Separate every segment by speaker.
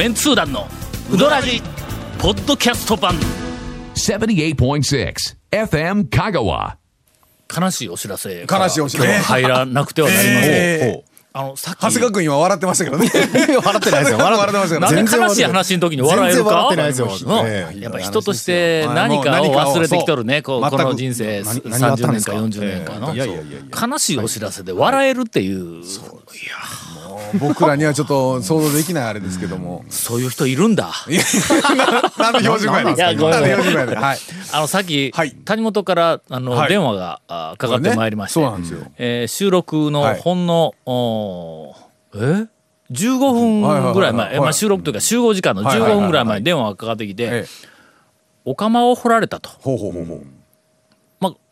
Speaker 1: メンツー団のウドラジポッドキャスト版。
Speaker 2: 78.6 FM Kagawa.
Speaker 1: 悲しいお知らせ。
Speaker 3: 悲しいお知らせ。
Speaker 1: 入らなくてはなりません、
Speaker 3: えー。
Speaker 1: あのさっき。
Speaker 3: 長谷川君今笑ってましたけどね。
Speaker 4: 笑ってないですよ。
Speaker 3: 笑ってましたけど
Speaker 1: なんで
Speaker 3: 全然
Speaker 1: 悲しい話の時に笑える
Speaker 4: 全然笑
Speaker 1: か
Speaker 4: ってないですよ。
Speaker 1: やっぱ人として何かを忘れてきとるね。こうこの人生
Speaker 4: 何何があった
Speaker 1: 30年か
Speaker 4: んですか
Speaker 1: 40年かの悲しいお知らせで笑えるっていう
Speaker 3: 僕らにはちょっと想像できないあれですけども。
Speaker 1: そういう人いるんだ。
Speaker 3: 何の標準語やねん。
Speaker 1: いやごめん
Speaker 3: 何の標準語やねん。はい。
Speaker 1: あのさっき
Speaker 3: はい。
Speaker 1: 谷本からあの
Speaker 3: はい。
Speaker 1: 電話があかかってまいりまして。
Speaker 3: そうなんですよ。
Speaker 1: えー収録の
Speaker 3: はい。
Speaker 1: ほんのおーえ？15分ぐらい前。えまあ収録というか集合時間の15分ぐらい前に電話がかかってきて
Speaker 3: ええ。
Speaker 1: お釜を掘られたと。
Speaker 3: ほうほうほうほう。
Speaker 1: まあ、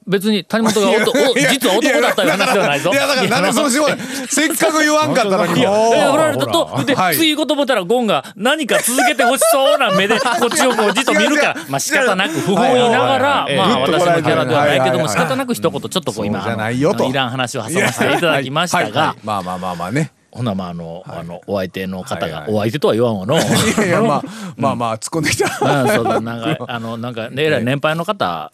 Speaker 1: 別に谷本がお実は男だったいう話ではないぞ。
Speaker 3: いやだからなんでそうしよう。せっかく言わんかったのに。
Speaker 1: いや、
Speaker 3: もう
Speaker 1: いや掘られたと、で、
Speaker 3: はい。
Speaker 1: 次言と思ったらゴンが何か続けてほしそうな目で こっちをこうじっと見るか。ら、まあ仕方なく不本意ながら、
Speaker 4: はい
Speaker 1: まあ
Speaker 3: はい
Speaker 1: 私のキャラではないけども仕方なく一言ちょっとこう今、
Speaker 3: い
Speaker 1: らん話を挟ませていただきましたが。
Speaker 3: い、まあまあまあまあね
Speaker 1: ほなまああの、あの、お相手の方が、お相手とは言わんわの。
Speaker 3: いやいやまあまあまあ突っ込んできた。
Speaker 1: うん、そうだ、なんか、あの、なんか、ね、えらい。年配の方、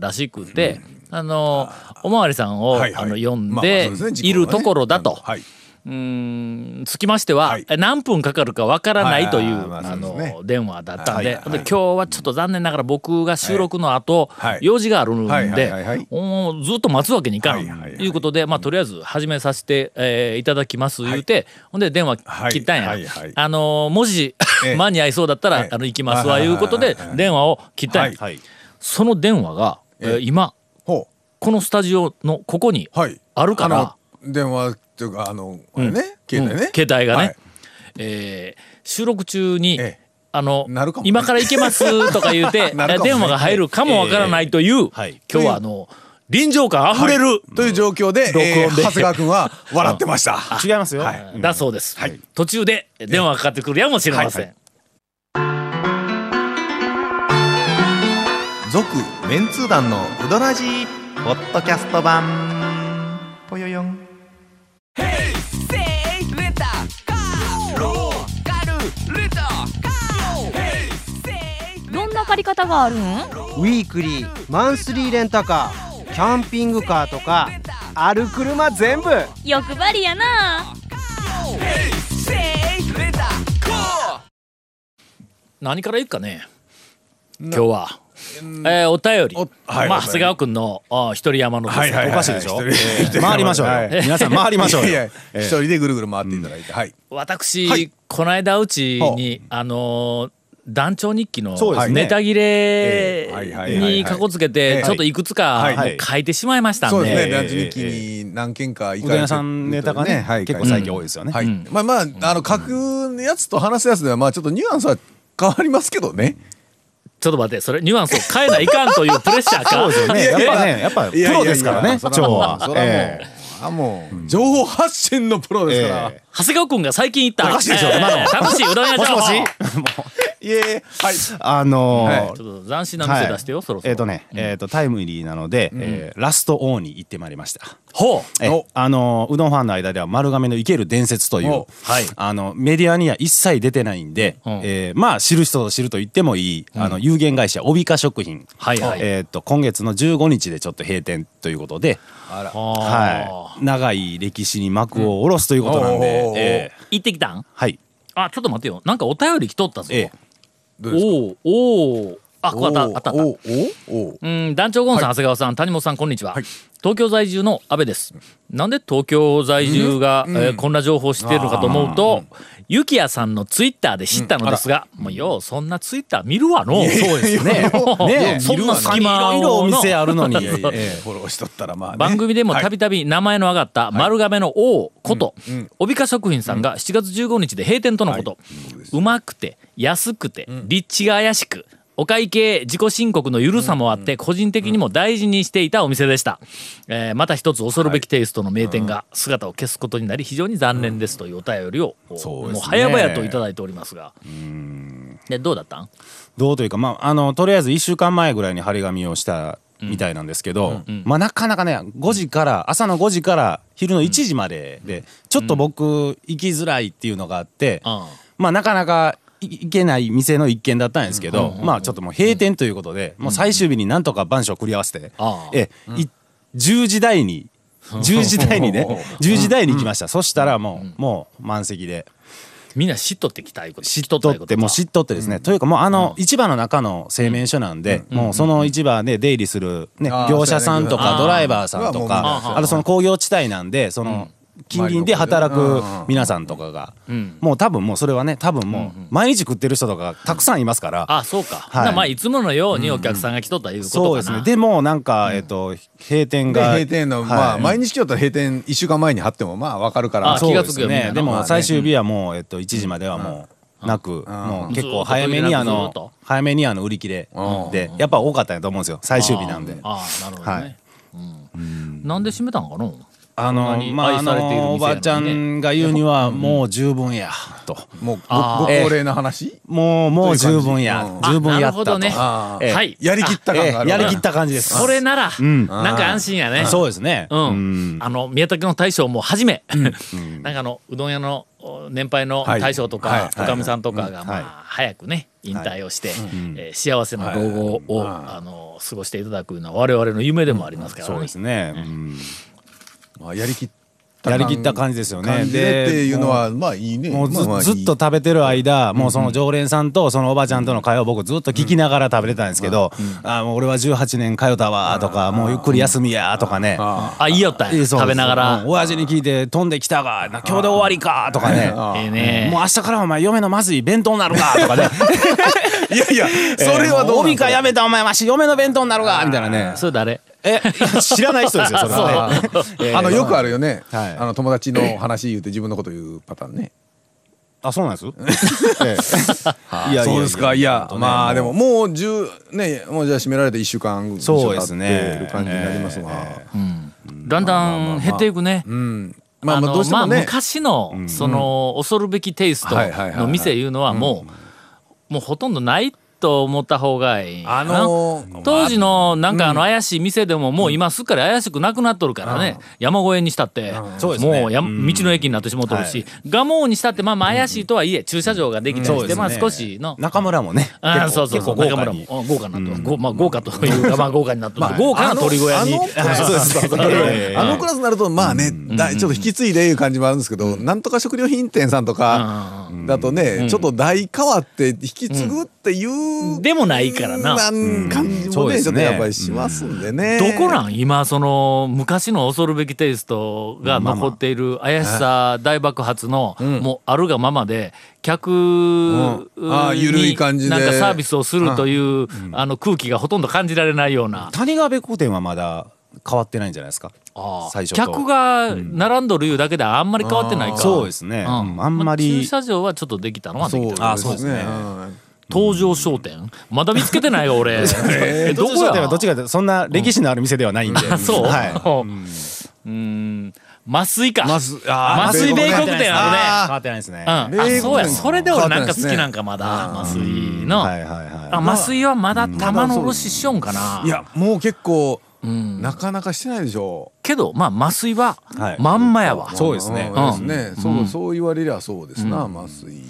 Speaker 1: らしくて、あの、おまわりさんを、あの、呼ん
Speaker 3: まあ
Speaker 1: でいるところだと。
Speaker 3: はい
Speaker 1: うん、つきましては、
Speaker 3: はい。
Speaker 1: え何分かかるかわからないという、
Speaker 3: あ
Speaker 1: の、電話だったんで、で今日はちょっと残念ながら僕が収録の後、
Speaker 3: はい。
Speaker 1: 用事があるんで、おずっと待つわけにいかん、ということで、まあ、とりあえず始めさせて、えーいただきます言うて、ほんで電話切ったんや。あのもし、
Speaker 3: ええ。
Speaker 1: 間に合いそうだったら、
Speaker 3: ええ。
Speaker 1: あの行きますわ
Speaker 3: はい。う
Speaker 1: ことで電話を切ったんや。その電話が、えー
Speaker 3: ええ
Speaker 1: 今
Speaker 3: ほ
Speaker 1: このスタジオのここにあるから
Speaker 3: 電話っていうかあのあれね携帯
Speaker 1: うん。
Speaker 3: ね
Speaker 1: 携帯がね、
Speaker 3: はい。
Speaker 1: えー収録中に、
Speaker 3: ええ。
Speaker 1: あの
Speaker 3: ね。
Speaker 1: 今から行けますとか言うて、
Speaker 3: ね。
Speaker 1: 電話が入るかもわからないという、
Speaker 4: はい。
Speaker 1: 今日はあの臨場感あふれる、
Speaker 3: という状況で
Speaker 1: 録音で。
Speaker 3: えー長谷川君は 笑ってました。
Speaker 4: 違いますよ。
Speaker 3: はい。
Speaker 1: だそうです、途中で電話がかかってくるやもしれません、
Speaker 5: 続メンツー団のウドラジーポッドキャスト版
Speaker 6: 借り方があるん
Speaker 7: ウィークリーマンスリーレンタカーキャンピングカーとかある車全部。
Speaker 6: 欲張りやな。
Speaker 1: 何から言うかね今日は、えーお便り、
Speaker 3: おはい
Speaker 1: まあ、長谷川君のあ一人山のです、
Speaker 3: はいはいはい。
Speaker 4: おかしいでしょ？
Speaker 3: 一人一人
Speaker 4: 回りましょうよ。
Speaker 3: はい。
Speaker 4: 皆さん回りましょうよ。
Speaker 3: いやいや一人でぐるぐる回っていただいてはい。
Speaker 1: 私、
Speaker 3: はい。
Speaker 1: この間うちに、あのー団長日記のネタ切れにかこつけ
Speaker 3: え
Speaker 1: て
Speaker 3: え
Speaker 1: ちょっとい。くつか書いてしまいましたん
Speaker 3: そうですね。
Speaker 1: で
Speaker 3: 団地日記に何件か行
Speaker 4: うどん屋さんネタがね、
Speaker 3: はい。
Speaker 4: 結構最近多いですよね。
Speaker 3: はい、
Speaker 1: うん。
Speaker 3: まあまああの書くやつと話すやつではまあちょっとニュアンスは変わりますけどね。
Speaker 1: ちょっと待ってそれニュアンスを変えないかんというプレッシャーか。
Speaker 4: そうですよね。やっぱね、やっぱプロですからね、長は。
Speaker 3: そらもう、
Speaker 4: え
Speaker 3: あもう。情報発信のプロですから、
Speaker 4: え
Speaker 1: 長谷川君が最近言った。
Speaker 4: おかしいでしょ
Speaker 1: えー
Speaker 4: 今の。
Speaker 1: 楽しいうどん屋情報。
Speaker 4: もしもし？
Speaker 3: いえ。はい。
Speaker 4: あのー
Speaker 3: はい
Speaker 1: ちょっと斬新な店出してよ、そろそろ。
Speaker 4: えっとね、えっとタイムリーなので、えーラストオーに行ってまいりました。
Speaker 1: ほう。
Speaker 4: え
Speaker 3: お
Speaker 4: あのうどんファンの間では丸亀の生ける伝説という
Speaker 3: お、
Speaker 1: はい。
Speaker 4: あのメディアには一切出てないんで、
Speaker 1: うん。
Speaker 4: えーまあ知る人ぞ知ると言ってもいい、あの有限会社帯化食品、
Speaker 1: はいはい。
Speaker 4: えーっと今月の15日でちょっと閉店ということで、
Speaker 3: あら。
Speaker 1: あ
Speaker 4: はい、長い歴史に幕を下ろすということなんで、えー
Speaker 1: 行ってきたん？
Speaker 4: はい、
Speaker 1: あちょっと待ってよ。なんかお便り来とったぞ、
Speaker 4: ええ。
Speaker 3: どうですか？
Speaker 1: おおおおあこうあったあった。あったうん団長ゴンさん、長谷川さん谷本さんこんにちは、東京在住の安倍です。なんで東京在住が、えーこんな情報を知っているのかと思うとゆきやさんのツイッターで知ったのですが、もうようそんなツイッター見るわの。そうですね。
Speaker 4: ね
Speaker 1: そんな隙間を。
Speaker 4: いろいろお店あるのに、
Speaker 3: いやいや
Speaker 4: え
Speaker 3: フォローしとったらまあ、ね、
Speaker 1: 番組でも
Speaker 3: はい。
Speaker 1: たびたび名前の挙がった丸亀の王こと、帯化食品さんが7月15日で閉店とのこと、うまくて安くて立地が怪しくお会計自己申告の緩さもあって個人的にも大事にしていたお店でした、えーまた一つ恐るべきテイストの名店が姿を消すことになり非常に残念ですというお便りを、
Speaker 4: そうですね。
Speaker 1: もう早々といただいておりますが。でどうだった？ん
Speaker 4: どうというか、まあ、あのとりあえず1週間前ぐらいに張り紙をしたみたいなんですけど、まあ、なかなかね5時から朝の5時から昼の1時まででちょっと僕行きづらいっていうのがあって、
Speaker 1: うん。
Speaker 4: まあ、なかなかいけない店の一軒だったんですけど、まあちょっともう閉店ということで、もう最終日になんとか番所を繰り合わせて、えい10時台に10時台にね 10時台に行きました、そしたらもう、もう満席で。
Speaker 1: みんな知っとってきたいこと
Speaker 4: 知っとってもう知っとってですね、というかもうあの市場の中の製麺所なんで、もうその市場で出入りする、ね業者さんとかドライバーさんとかあとその工業地帯なんでその近隣で働く皆さんとかが。もう多分もうそれはね多分もう毎日食ってる人とかたくさんいますから。
Speaker 1: あそうか、
Speaker 4: はい。
Speaker 1: なまあいつものようにお客さんが来とったいうことかな、
Speaker 4: そうですね。でもなんか、えっと閉店
Speaker 3: で
Speaker 4: が
Speaker 3: 閉店の、まあ毎日来よったら閉店1週間前に貼ってもまあ分かるから。
Speaker 1: あ
Speaker 4: そうで
Speaker 1: 気がつくよ
Speaker 4: ね。でも最終日はもう、えっと、1時まではもうなく、もう結構早めにあの早めにあの売り切れでやっぱ多かったんやと思うんですよ。最終日なんで。
Speaker 1: ああなるほどね、
Speaker 4: はい。
Speaker 1: うん、なんで閉めたんかな
Speaker 4: あのまああ
Speaker 1: の
Speaker 4: おばちゃんが言うにはもう十分やと。
Speaker 3: もうご高齢な話？
Speaker 4: もうもう十分や。
Speaker 3: うん
Speaker 4: 十分やったと。
Speaker 1: あなるほどね。はい。
Speaker 3: やりきった感がある
Speaker 4: ええやりきった感じです。
Speaker 1: それなら、
Speaker 4: ん。
Speaker 1: なんか安心やね。
Speaker 4: そうですね。
Speaker 1: うん、
Speaker 4: うん。
Speaker 1: あの宮武の大将もはじめ、なんかあのうどん屋のお年配の大将とか、おかみさんとかが、まあ
Speaker 4: はい。
Speaker 1: 早くね引退をして、えー幸せな老後を、あの過ごしていただくのは我々の夢でもありますからね。
Speaker 4: そうですね。うん。
Speaker 3: まあやりきった
Speaker 4: やりきった感じですよね。
Speaker 3: でっていうのはまあいいね。
Speaker 4: もうず,、
Speaker 3: まあまあいい。
Speaker 4: ずっと食べてる間もうその常連さんとそのおばちゃんとの会話を僕ずっと聞きながら食べてたんですけど「あーもう俺は18年通ったわ」とか「もうゆっくり休みや」とかね。
Speaker 1: あいいよったん食べながら。
Speaker 4: うん。親父に聞いて「飛んできたがな今日で終わりか」とかね。
Speaker 1: ええね。
Speaker 4: もう明日からお前嫁のまずい弁当になるかとかね。
Speaker 3: いやいやそれはどう
Speaker 4: 帯かやめたお前わし嫁の弁当になるかみたいなね。
Speaker 1: それ誰？
Speaker 4: え知らない人ですよそれはね。ええ
Speaker 3: あのよくあるよね、
Speaker 4: はい。
Speaker 3: あの友達の話言うて自分のこと言うパターンね。
Speaker 4: あそうなんです？ええ。いや
Speaker 3: そうですか。いや
Speaker 4: ね。
Speaker 3: まあでももう十ねもうじゃあ閉められて1週間
Speaker 4: そうですね。
Speaker 3: 経ってる感じになりますが、
Speaker 1: だんだん減っていくね。
Speaker 3: うん。まあ
Speaker 1: あの
Speaker 3: まあどうしても
Speaker 1: まあ
Speaker 3: ね、
Speaker 1: 昔のその恐るべきテイストの店いうのはもうもうほとんどないと思った方がいい
Speaker 3: あのー
Speaker 1: 当時のなんかあの怪しい店でももう今すっかり怪しくなくなっとるからね。山越えにしたって。
Speaker 4: そうですね。
Speaker 1: もうや道の駅になってしもうとるし。蒲生にしたってまあまあ怪しいとはいえ駐車場ができたりしてまあ少しの。
Speaker 4: 中村もね
Speaker 1: あそうそうそう。中村も。豪華になってまあ豪華というかまあ豪華になってます豪華な鳥小屋に。
Speaker 3: あのクラスになるとまあね、ちょっと引き継いでいう感じもあるんですけど、なんとか食料品店さんとかだとね、ちょっと代変わって引き継ぐっていう、
Speaker 1: でもないからな。
Speaker 3: なん。感じもね、
Speaker 4: そうですね。
Speaker 3: ちょっとやっぱりしますんでね。
Speaker 1: どこなん？今その昔の恐るべきテイストが残っている怪しさ大爆発のもうあるがままで客
Speaker 3: ん。ああ緩い感じで。
Speaker 1: なんかサービスをするというあの空気がほとんど感じられないような。
Speaker 4: 谷川べこ店はまだ変わってないんじゃないですか？最初と。
Speaker 1: 客が並んどるいうだけであんまり変わってないから。
Speaker 4: そうですね、
Speaker 1: うん。
Speaker 4: あんまり。
Speaker 1: 駐車場はちょっとできたのはで
Speaker 3: そう
Speaker 1: きた
Speaker 4: あそうですね。
Speaker 3: うん
Speaker 1: 東上商店まだ見つけてないよ俺。え どこや？
Speaker 4: はどっちかそんな歴史のある店ではないん。で、
Speaker 1: あそう、
Speaker 4: は
Speaker 1: うん。麻酔か。麻酔米国店
Speaker 4: い、変
Speaker 1: あ
Speaker 4: わってないですね、
Speaker 1: るねうん、あそうや。
Speaker 3: 店
Speaker 1: それで俺なんか好き
Speaker 3: な
Speaker 1: んかまだ麻酔の、
Speaker 4: はいはいはい。
Speaker 1: あ麻酔はまだ玉の卸ししよんかな、
Speaker 3: いやもう結構、
Speaker 1: ん。
Speaker 3: なかなかしてないでしょ
Speaker 1: けどまあ麻酔は
Speaker 4: はい。
Speaker 1: まんまやわ、
Speaker 4: そうですね。
Speaker 3: うん。ですね、そうそう言われりゃそうですな、麻酔。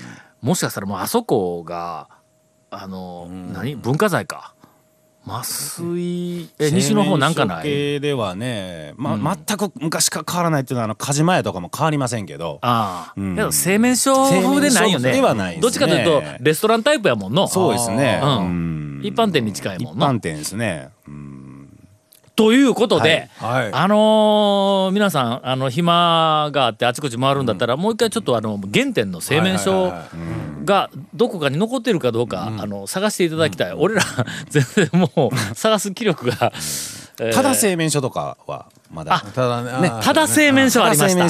Speaker 1: もしかしたらもうあそこがあの、何？文化財か。麻酔え西の方なんかない？
Speaker 4: 系ではね、ま全く昔から変わらないっていうのはあの火事前とかも変わりませんけど。
Speaker 1: ああ、
Speaker 4: ん。
Speaker 1: けど製麺所風でないよね。
Speaker 4: ではないね。
Speaker 1: どっちかというとレストランタイプやもんの。
Speaker 4: そうですね、
Speaker 1: うん。
Speaker 4: うん。
Speaker 1: 一般店に近い
Speaker 4: 一
Speaker 1: もんな
Speaker 4: 般店ですね、
Speaker 1: ということで、
Speaker 3: はい。はい。
Speaker 1: あのー皆さんあの暇があってあちこち回るんだったら、もう一回ちょっとあの原点の製麺所がどこかに残っているかどうか、あの探していただきたい、俺ら全然もう探す気力が、え ー
Speaker 4: ただ製麺所とかはまだ。
Speaker 3: ただね
Speaker 1: ただ製麺所ありました。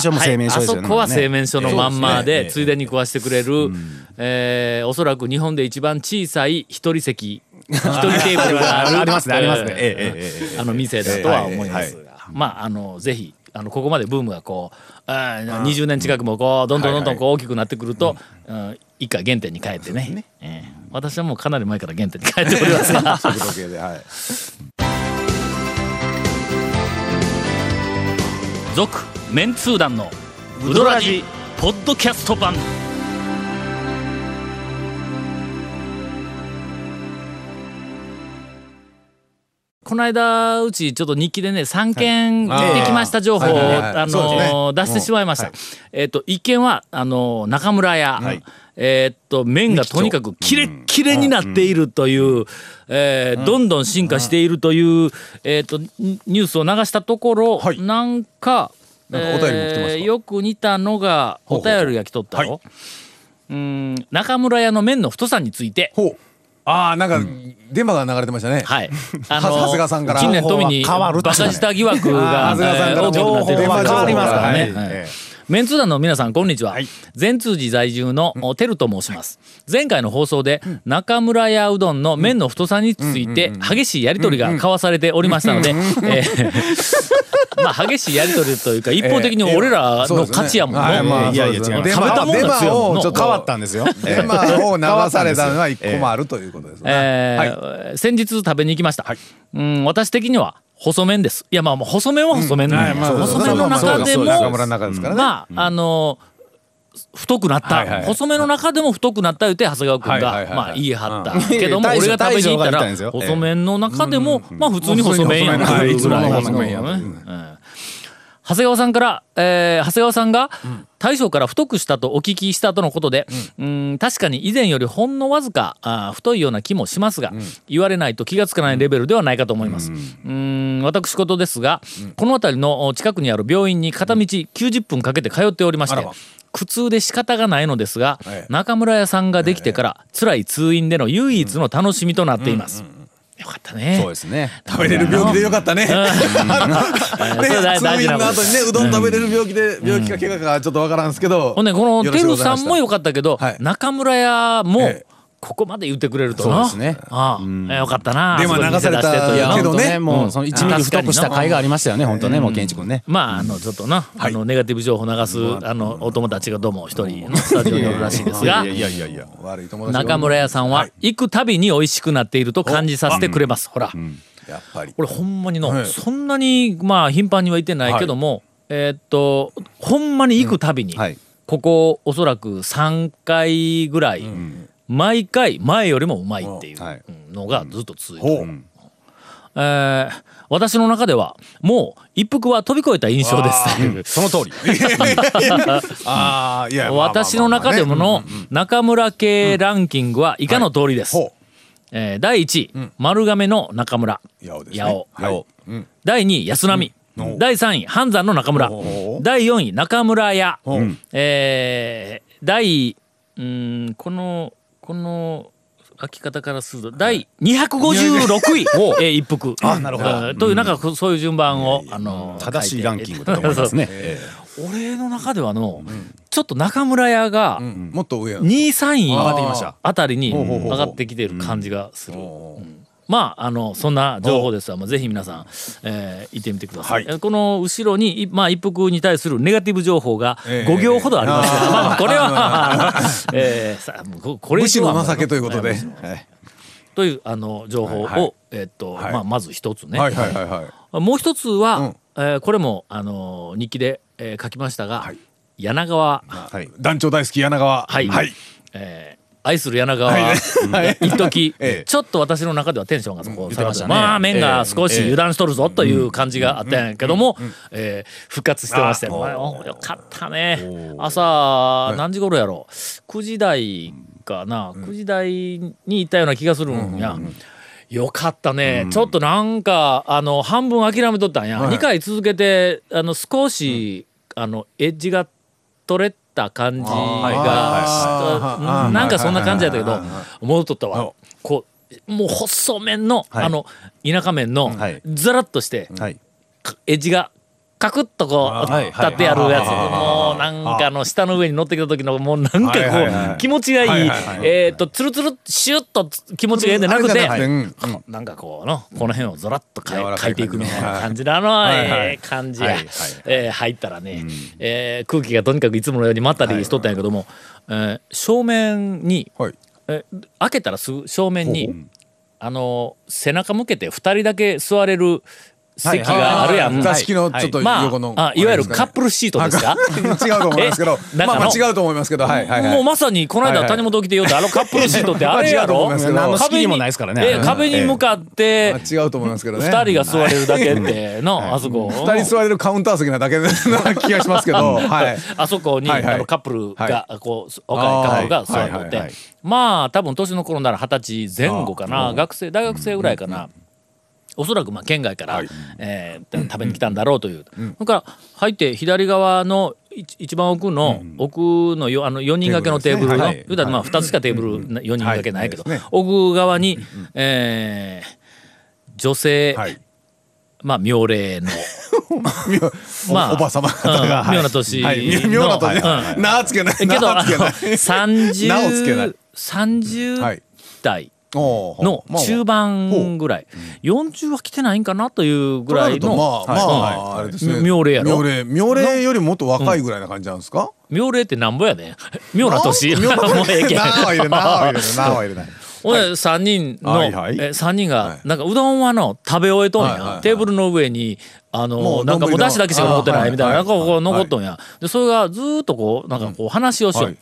Speaker 1: あそこは製麺所のまんま
Speaker 4: で
Speaker 1: ついでに食わしてくれる、えーおそらく日本で一番小さい一人席一人テーブルがあ
Speaker 4: りますねありますね。
Speaker 1: えーあの店だとは思いますが、まああのぜひあのここまでブームがこうあー20年近くもこうどんどんどんどんこう大きくなってくると、うん一回原点に帰ってね。えー私はもうかなり前から原点に帰っておりますが。続メンツー団のウドラジポッドキャスト版この間うちちょっと日記でね3件行ってきました情報を、あの出してしまいました。えっ、と一件はあの中村屋、えーっと麺がとにかくキレッキレになっているという、えーどんどん進化しているという、えーっとニニュースを流したところ、
Speaker 3: はい。
Speaker 1: なんかえーよく似たのがお便りが来とったよ。うん中村屋の麺の太さについて。
Speaker 3: ほうああなんか電波が流れてましたね。
Speaker 1: はい。あ
Speaker 3: 長谷川さんから。
Speaker 1: 近年富に
Speaker 4: 変わるって
Speaker 1: バカ舌疑惑が
Speaker 3: 長谷川さんから情報が変わりますからね
Speaker 1: メンツー団の皆さんこんにちは、善通寺在住のおテルと申します。前回の放送で中村屋うどんの麺の太さについて激しいやり取りが交わされておりましたのでえー まあ激しいやり取りというか一方的に俺らの勝ちやもん
Speaker 3: はいまあ
Speaker 1: の
Speaker 4: いやいや違います
Speaker 3: ねデマ
Speaker 1: 食べたもんが強いもんの
Speaker 3: デマをちょっと
Speaker 4: 変わったんですよ。
Speaker 3: デマを流されたのは一個もあるということですね。
Speaker 1: え
Speaker 3: はい。
Speaker 1: ー先日食べに行きました、うん私的には細麺です。いやまあもう細麺は細麺なんや細麺の中でもまああの太くなった、
Speaker 3: はいはい
Speaker 1: 細めの中でも太くなった言うて長谷川君が、
Speaker 3: はいはいはいはい。
Speaker 1: まあ言い張った、
Speaker 4: うん。
Speaker 1: けども俺が食べに行ったら細麺の中でも、まあ普通に細麺やんというぐらい
Speaker 3: はいいつもの細麺やと。
Speaker 1: うん。長谷川さんから、えー長谷川さんが大将から太くしたとお聞きしたとのことで、うん、確かに以前よりほんのわずかあー太いような気もしますが、言われないと気がつかないレベルではないかと思います。うん。私事ですが、この辺りのお近くにある病院に片道90分かけて通っておりまして、苦痛で仕方がないのですが、
Speaker 3: ええ
Speaker 1: 中村屋さんができてから辛い通院での唯一の楽しみとなっています。よかったね。
Speaker 4: そうですね。
Speaker 3: 食べれる病気でよかったね。ね、通院の後にね、うどん食べれる病気で、病気か怪我かちょっとわからんすけど。
Speaker 1: ほんでこの
Speaker 3: よろし
Speaker 1: テル
Speaker 3: くございました
Speaker 1: さんも良かったけど、
Speaker 3: はい
Speaker 1: 中村屋も
Speaker 3: ええ
Speaker 1: ここまで言ってくれるとな。
Speaker 4: そうですね。
Speaker 1: ああ、よかったな。
Speaker 3: でも流されたけどね
Speaker 4: もうその1ミリ太くした甲斐がありましたよね、本当ね、もう健一君ね。
Speaker 1: まあ、あの、ちょっとな、あの、ネガティブ情報流す、あの、お友達がどうも一人のスタジオにおるらしいですが、
Speaker 3: いやいやいや、悪い友達が
Speaker 1: 中村屋さんは行くたびに美味しくなっていると感じさせてくれます。ほら。
Speaker 3: やっぱり。
Speaker 1: 俺ほんまにの、
Speaker 3: はい。
Speaker 1: そんなにまあ頻繁には行ってないけども、えーっとほんまに行くたびに、
Speaker 4: はい。
Speaker 1: ここおそらく3回ぐらい、毎回前よりもうまいっていう
Speaker 4: はい。
Speaker 1: のがずっと続いてる、
Speaker 3: ほう。
Speaker 1: えー私の中ではもう一服は飛び越えた印象です。
Speaker 4: その通り。
Speaker 3: ああ、いや、
Speaker 1: 私の中でもの中村系ランキングは以下の通りです、
Speaker 3: ほ
Speaker 1: えー第1位、丸亀の中村。
Speaker 3: う。八尾ですね。
Speaker 1: 八尾。
Speaker 3: はい。
Speaker 1: 第2位安波、第3位半山の中村。第4位中村屋、えー第うんこのこの開き方からすると第256位、えー一服。あなるほど。というなんかこそういう順番をあの
Speaker 4: 正しいランキングだと思いますね。
Speaker 1: 俺の中ではのちょっと中村屋が
Speaker 3: うん。もっと上や。
Speaker 1: 2位3位
Speaker 3: 上がってきました。
Speaker 1: あたりに上がってきている感じがする。まあ、あの、そんな情報ですわ。まあ、ぜひ皆さん、えー、行ってみてください。
Speaker 3: はい
Speaker 1: この後ろに、いまあ、一服に対するネガティブ情報が
Speaker 3: ええ
Speaker 1: 5行ほどありますが、
Speaker 3: ええ
Speaker 1: まあ、これは、えー、さここれ以上は
Speaker 3: む情けということで。
Speaker 1: はいという、あの、情報を、
Speaker 3: はいはい
Speaker 1: えっと、
Speaker 3: はい
Speaker 1: まあ、まず一つね。
Speaker 3: はいはいはいはい。
Speaker 1: もう一つは、
Speaker 3: うん
Speaker 1: えーこれも、あの、日記で、えー書きましたが、
Speaker 3: はい
Speaker 1: 柳川、
Speaker 4: はい。
Speaker 3: 団長大好き柳川。
Speaker 1: はい
Speaker 3: はい。
Speaker 1: えー愛する柳川一時、
Speaker 3: ええ。
Speaker 1: ちょっと私の中ではテンションがそこ下がって
Speaker 4: ま
Speaker 1: あ麺が少し
Speaker 3: ええ。
Speaker 1: 油断しとるぞという感じがあったんやけども、えー復活してまして、よかったね。朝何時頃やろ9時台かな？9時台に行ったような気がするんや。よかったね、ちょっとなんかあの半分諦めとったんや、
Speaker 3: はい。
Speaker 1: 2回続けてあの少し、あのエッジが取れた感じがなんかそんな感じやったけど戻っとったわ。
Speaker 3: お
Speaker 1: こうもう細麺の、
Speaker 4: はい。
Speaker 1: あの田舎麺の
Speaker 4: はい。
Speaker 1: ザラッとしてエッジがカクッとこう
Speaker 4: はい
Speaker 1: 立ってあるやつ。
Speaker 3: はい
Speaker 1: もうなんかあの下の上に乗ってきた時のもうなんかこう
Speaker 3: い
Speaker 1: 気持ちがいい。えっとツルツルシュッと気持ちがいいん。じゃなくて
Speaker 3: なん
Speaker 1: かこうのこの辺をゾラッとかいていくみたいな感じのあのええ感じや
Speaker 3: はいはい。
Speaker 1: えー入ったらねえー空気がとにかくいつものようにまったりしとったんやけどもえー正面に
Speaker 3: はい。
Speaker 1: え開けたらすぐ正面にあの背中向けて2人だけ座れる席があるやん。
Speaker 3: 座敷のちょっと
Speaker 1: ま
Speaker 3: 横の。
Speaker 1: あ、あいわゆるカップルシートですか？
Speaker 3: 違うと思いますけど。
Speaker 1: え
Speaker 3: まあまあ違うと思いますけど、はいはいはい。
Speaker 1: もうまさにこの間谷本起きて言うとあの カップルシートってあれやろ？
Speaker 3: いますけど。
Speaker 4: 何の仕切りもないですからね。
Speaker 1: え壁に向かって
Speaker 3: まあ違うと思いますけどね。
Speaker 1: 二人が座れるだけってのあそこ。
Speaker 3: 二人座れるカウンター席なだけな気がしますけど、はい。
Speaker 1: あそこにあのカップルがこう若いカップルが座って
Speaker 3: はいはいはい。
Speaker 1: まあ多分年の頃なら二十歳前後かな。学生大学生ぐらいかな。おそらくまあ県外から、えー食べに来たんだろうという、それから入って左側の一一番奥の、奥のよあの4人掛けのテーブルの、
Speaker 3: ね。
Speaker 1: 言うたらまあ2つしかテーブル4人掛けないけど、
Speaker 3: はい。
Speaker 1: 奥側に、えー女性、
Speaker 3: はい。
Speaker 1: まあ妙齢の。
Speaker 3: お
Speaker 1: まあ
Speaker 3: おば様方が。
Speaker 1: うん。妙な年の
Speaker 3: はい。妙な年。
Speaker 1: うん
Speaker 3: なあつけない。
Speaker 1: けど、
Speaker 3: なあつけない。
Speaker 1: 30、
Speaker 3: なおつけない。は
Speaker 1: 30
Speaker 3: い。
Speaker 1: 代の
Speaker 3: まあ。
Speaker 1: 中盤ぐらい、40は来てないんかなというぐらいの、
Speaker 3: まあああれですね。
Speaker 1: 妙齢やろ。
Speaker 3: 妙齢。妙齢よりもっと若いぐらいな感じなんですか？
Speaker 1: 妙齢ってなんぼやねん。妙な年。もうええけん。ほんで3人の、
Speaker 3: はいはい。
Speaker 1: え3人が
Speaker 3: はい。
Speaker 1: なんかうどんはの食べ終えとんや、テーブルの上にあ
Speaker 3: も
Speaker 1: のなんかもう出汁だけしか残ってないみたいななんかこう残っとんや、でそれがずーっとこうなんかこう話をしよう、
Speaker 3: はい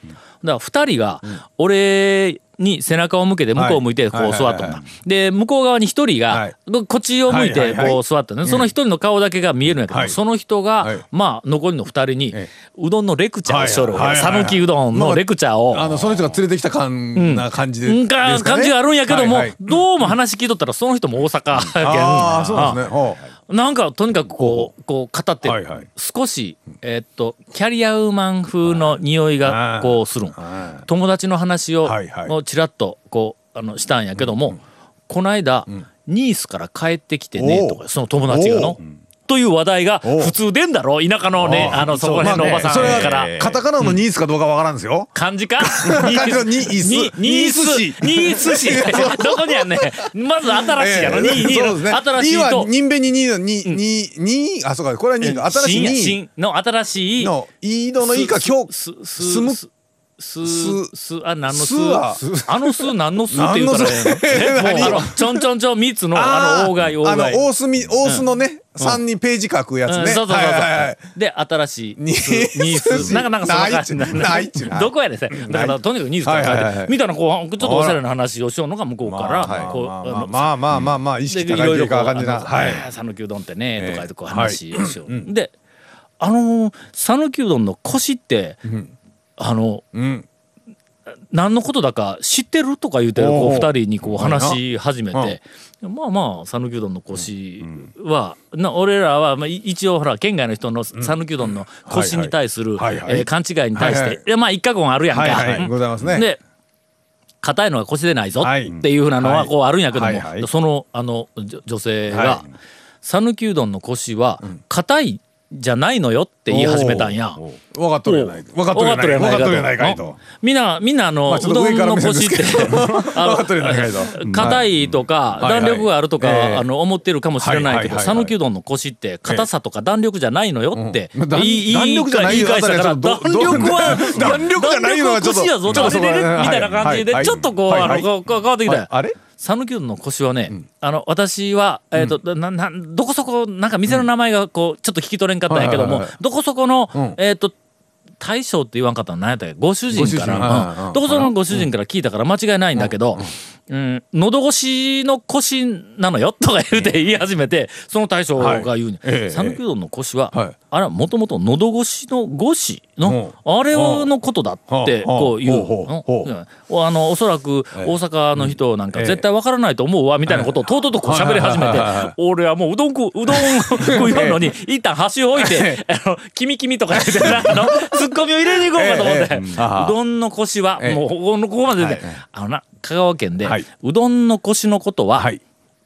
Speaker 1: だから2人が俺に背中を向けて向こうを向いてこう座っとんだ。で向こう側に1人
Speaker 3: は
Speaker 1: がこっちを向いてこう座ったねその1人の顔だけが見えるんやけど、
Speaker 3: はい。
Speaker 1: その人が、
Speaker 3: はい。
Speaker 1: まあ残りの2人に
Speaker 3: え
Speaker 1: うどんのレクチャーをしとる。讃岐うどんのレクチャーを。
Speaker 3: あのその人が連れてきた感な感じでで
Speaker 1: 感じがあるんやけども、どうも話聞いとったらその人も大阪やけん
Speaker 3: ああそうですね。
Speaker 1: なんかとにかくこうこう語って、
Speaker 3: はいはい。
Speaker 1: 少しえーっとキャリアウーマン風の匂いがこうするん。
Speaker 3: は
Speaker 1: 友達の話を
Speaker 3: はいはい。
Speaker 1: ちらっとこうあのしたんやけども、この間、ニースから帰ってきてねとかその友達がの。という話題が普通でんだろ？田舎のねあのそこら辺のおばさん
Speaker 3: それは
Speaker 1: から。
Speaker 3: カタカナのニースかどうかわからんですよ。
Speaker 1: 漢字か？
Speaker 3: 漢字のニース
Speaker 1: ニニース。
Speaker 3: ニース。市
Speaker 1: ニース市。どこにあんねん？まず新しいやろ、ニーニー
Speaker 3: ね。
Speaker 1: 新しいと
Speaker 3: いは人弁にニーのニーニーニーあそうか。これはニーか新しい
Speaker 1: の新しい。
Speaker 3: のイードのイか今日
Speaker 1: す
Speaker 3: む
Speaker 1: すす。すあ何のすあのす何のすって言うたらええの？えもうあのちょんちょんちょん三つのあの大貝大
Speaker 3: あの
Speaker 1: 貝。
Speaker 3: 大隅大須のね三にページ書くやつね。
Speaker 1: うんそうそうそうそう、
Speaker 3: はいはいはい
Speaker 1: で新しい
Speaker 3: ニース
Speaker 1: ニースなんかなんかそんな感じ。
Speaker 3: ないっちゅう。ないっちゅう。な
Speaker 1: どこやねんだからとにかくニースから書いて、みたいなこうちょっとおしゃれな話をしようのが向こうから、
Speaker 3: はい。
Speaker 1: こう、
Speaker 3: まあまあまあまあまあ意
Speaker 1: で
Speaker 3: 識高いというか感じな。はい。
Speaker 1: 讃岐うどんってねとかこう
Speaker 3: ええ
Speaker 1: 話をしよう、であの讃岐うどんのコシって、あの
Speaker 3: うん。
Speaker 1: 何のことだか知ってるとか言うてこう
Speaker 3: おう
Speaker 1: 二人にこう話し始めて、まあまあ讃岐うどんのコシは、な俺らはまあい一応ほら県外の人の讃岐うどんのコシに対する勘違いに対して、まあ一過言あるやんか。
Speaker 3: ございますね。
Speaker 1: で硬いのが腰でないぞ
Speaker 3: はい。
Speaker 1: っていうふうなのはこうあるんやけども、そのあの女性
Speaker 3: は
Speaker 1: が讃岐、うどんの腰は硬いじゃないのよって言い始めたんや。
Speaker 3: 分かっとるやないか。分かっとるやないか。分かっとるやないかいと。
Speaker 1: みんなみんな あの、うどんの腰って。硬いとか
Speaker 3: はい。
Speaker 1: 弾力があるとか、あの思ってるかもしれないけど讃岐うどんの腰って硬さとか弾力じゃないのよって言い返したから
Speaker 3: ど
Speaker 1: 弾力は
Speaker 3: 弾力じゃないのはちょっと。
Speaker 1: 腰やぞみたいな感じで
Speaker 3: はい
Speaker 1: ちょっとこうあの変わってきた。よ
Speaker 3: あれ？
Speaker 1: 讃岐うどんの腰はね、あの私は、えーとななどこそこなんか店の名前がこうちょっと聞き取れんかったんやけども、どこそこの、
Speaker 3: ん。
Speaker 1: えっ、と大将って言わんかったの何やったっけ？ご主人から、
Speaker 3: はい
Speaker 1: うん。どこそこのご主人から聞いたから間違いないんだけど、うん。喉越しの腰なのよとか言うて言い始めてその大将が言うに
Speaker 3: ええ。
Speaker 1: 讃岐うどんの腰は、
Speaker 3: はい。
Speaker 1: あれはもともと喉越しの越しの、あれのことだってこう言う。あのおそらく大阪の人なんか
Speaker 3: ええ。
Speaker 1: 絶対わからないと思うわみたいなことをとうとうとこう喋り始めて俺はもううどん食ううどん食いよんのに 一旦箸を置いて「あの君君」とか言ってのツッコミを入れに行こうかと思って。うどんの腰は
Speaker 3: ええ。
Speaker 1: もうここのここまでで。あのな香川県で
Speaker 3: はい。う
Speaker 1: どんの腰のことは
Speaker 3: はい。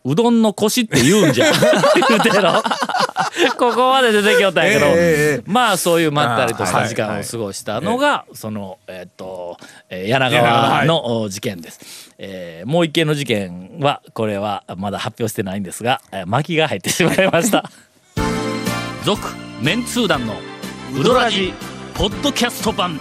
Speaker 1: うどんの腰って言うんじゃ 言うてろ ここまで出てきよったんやけど、
Speaker 3: ええええ
Speaker 1: まあそういうまったりとした時間を過ごしたのが、そのえっ、と、えー柳川のお事件です、えーもう一件の事件はこれはまだ発表してないんですが、えー巻きが入ってしまいました。続メンツー団のウドラジポッドキャスト版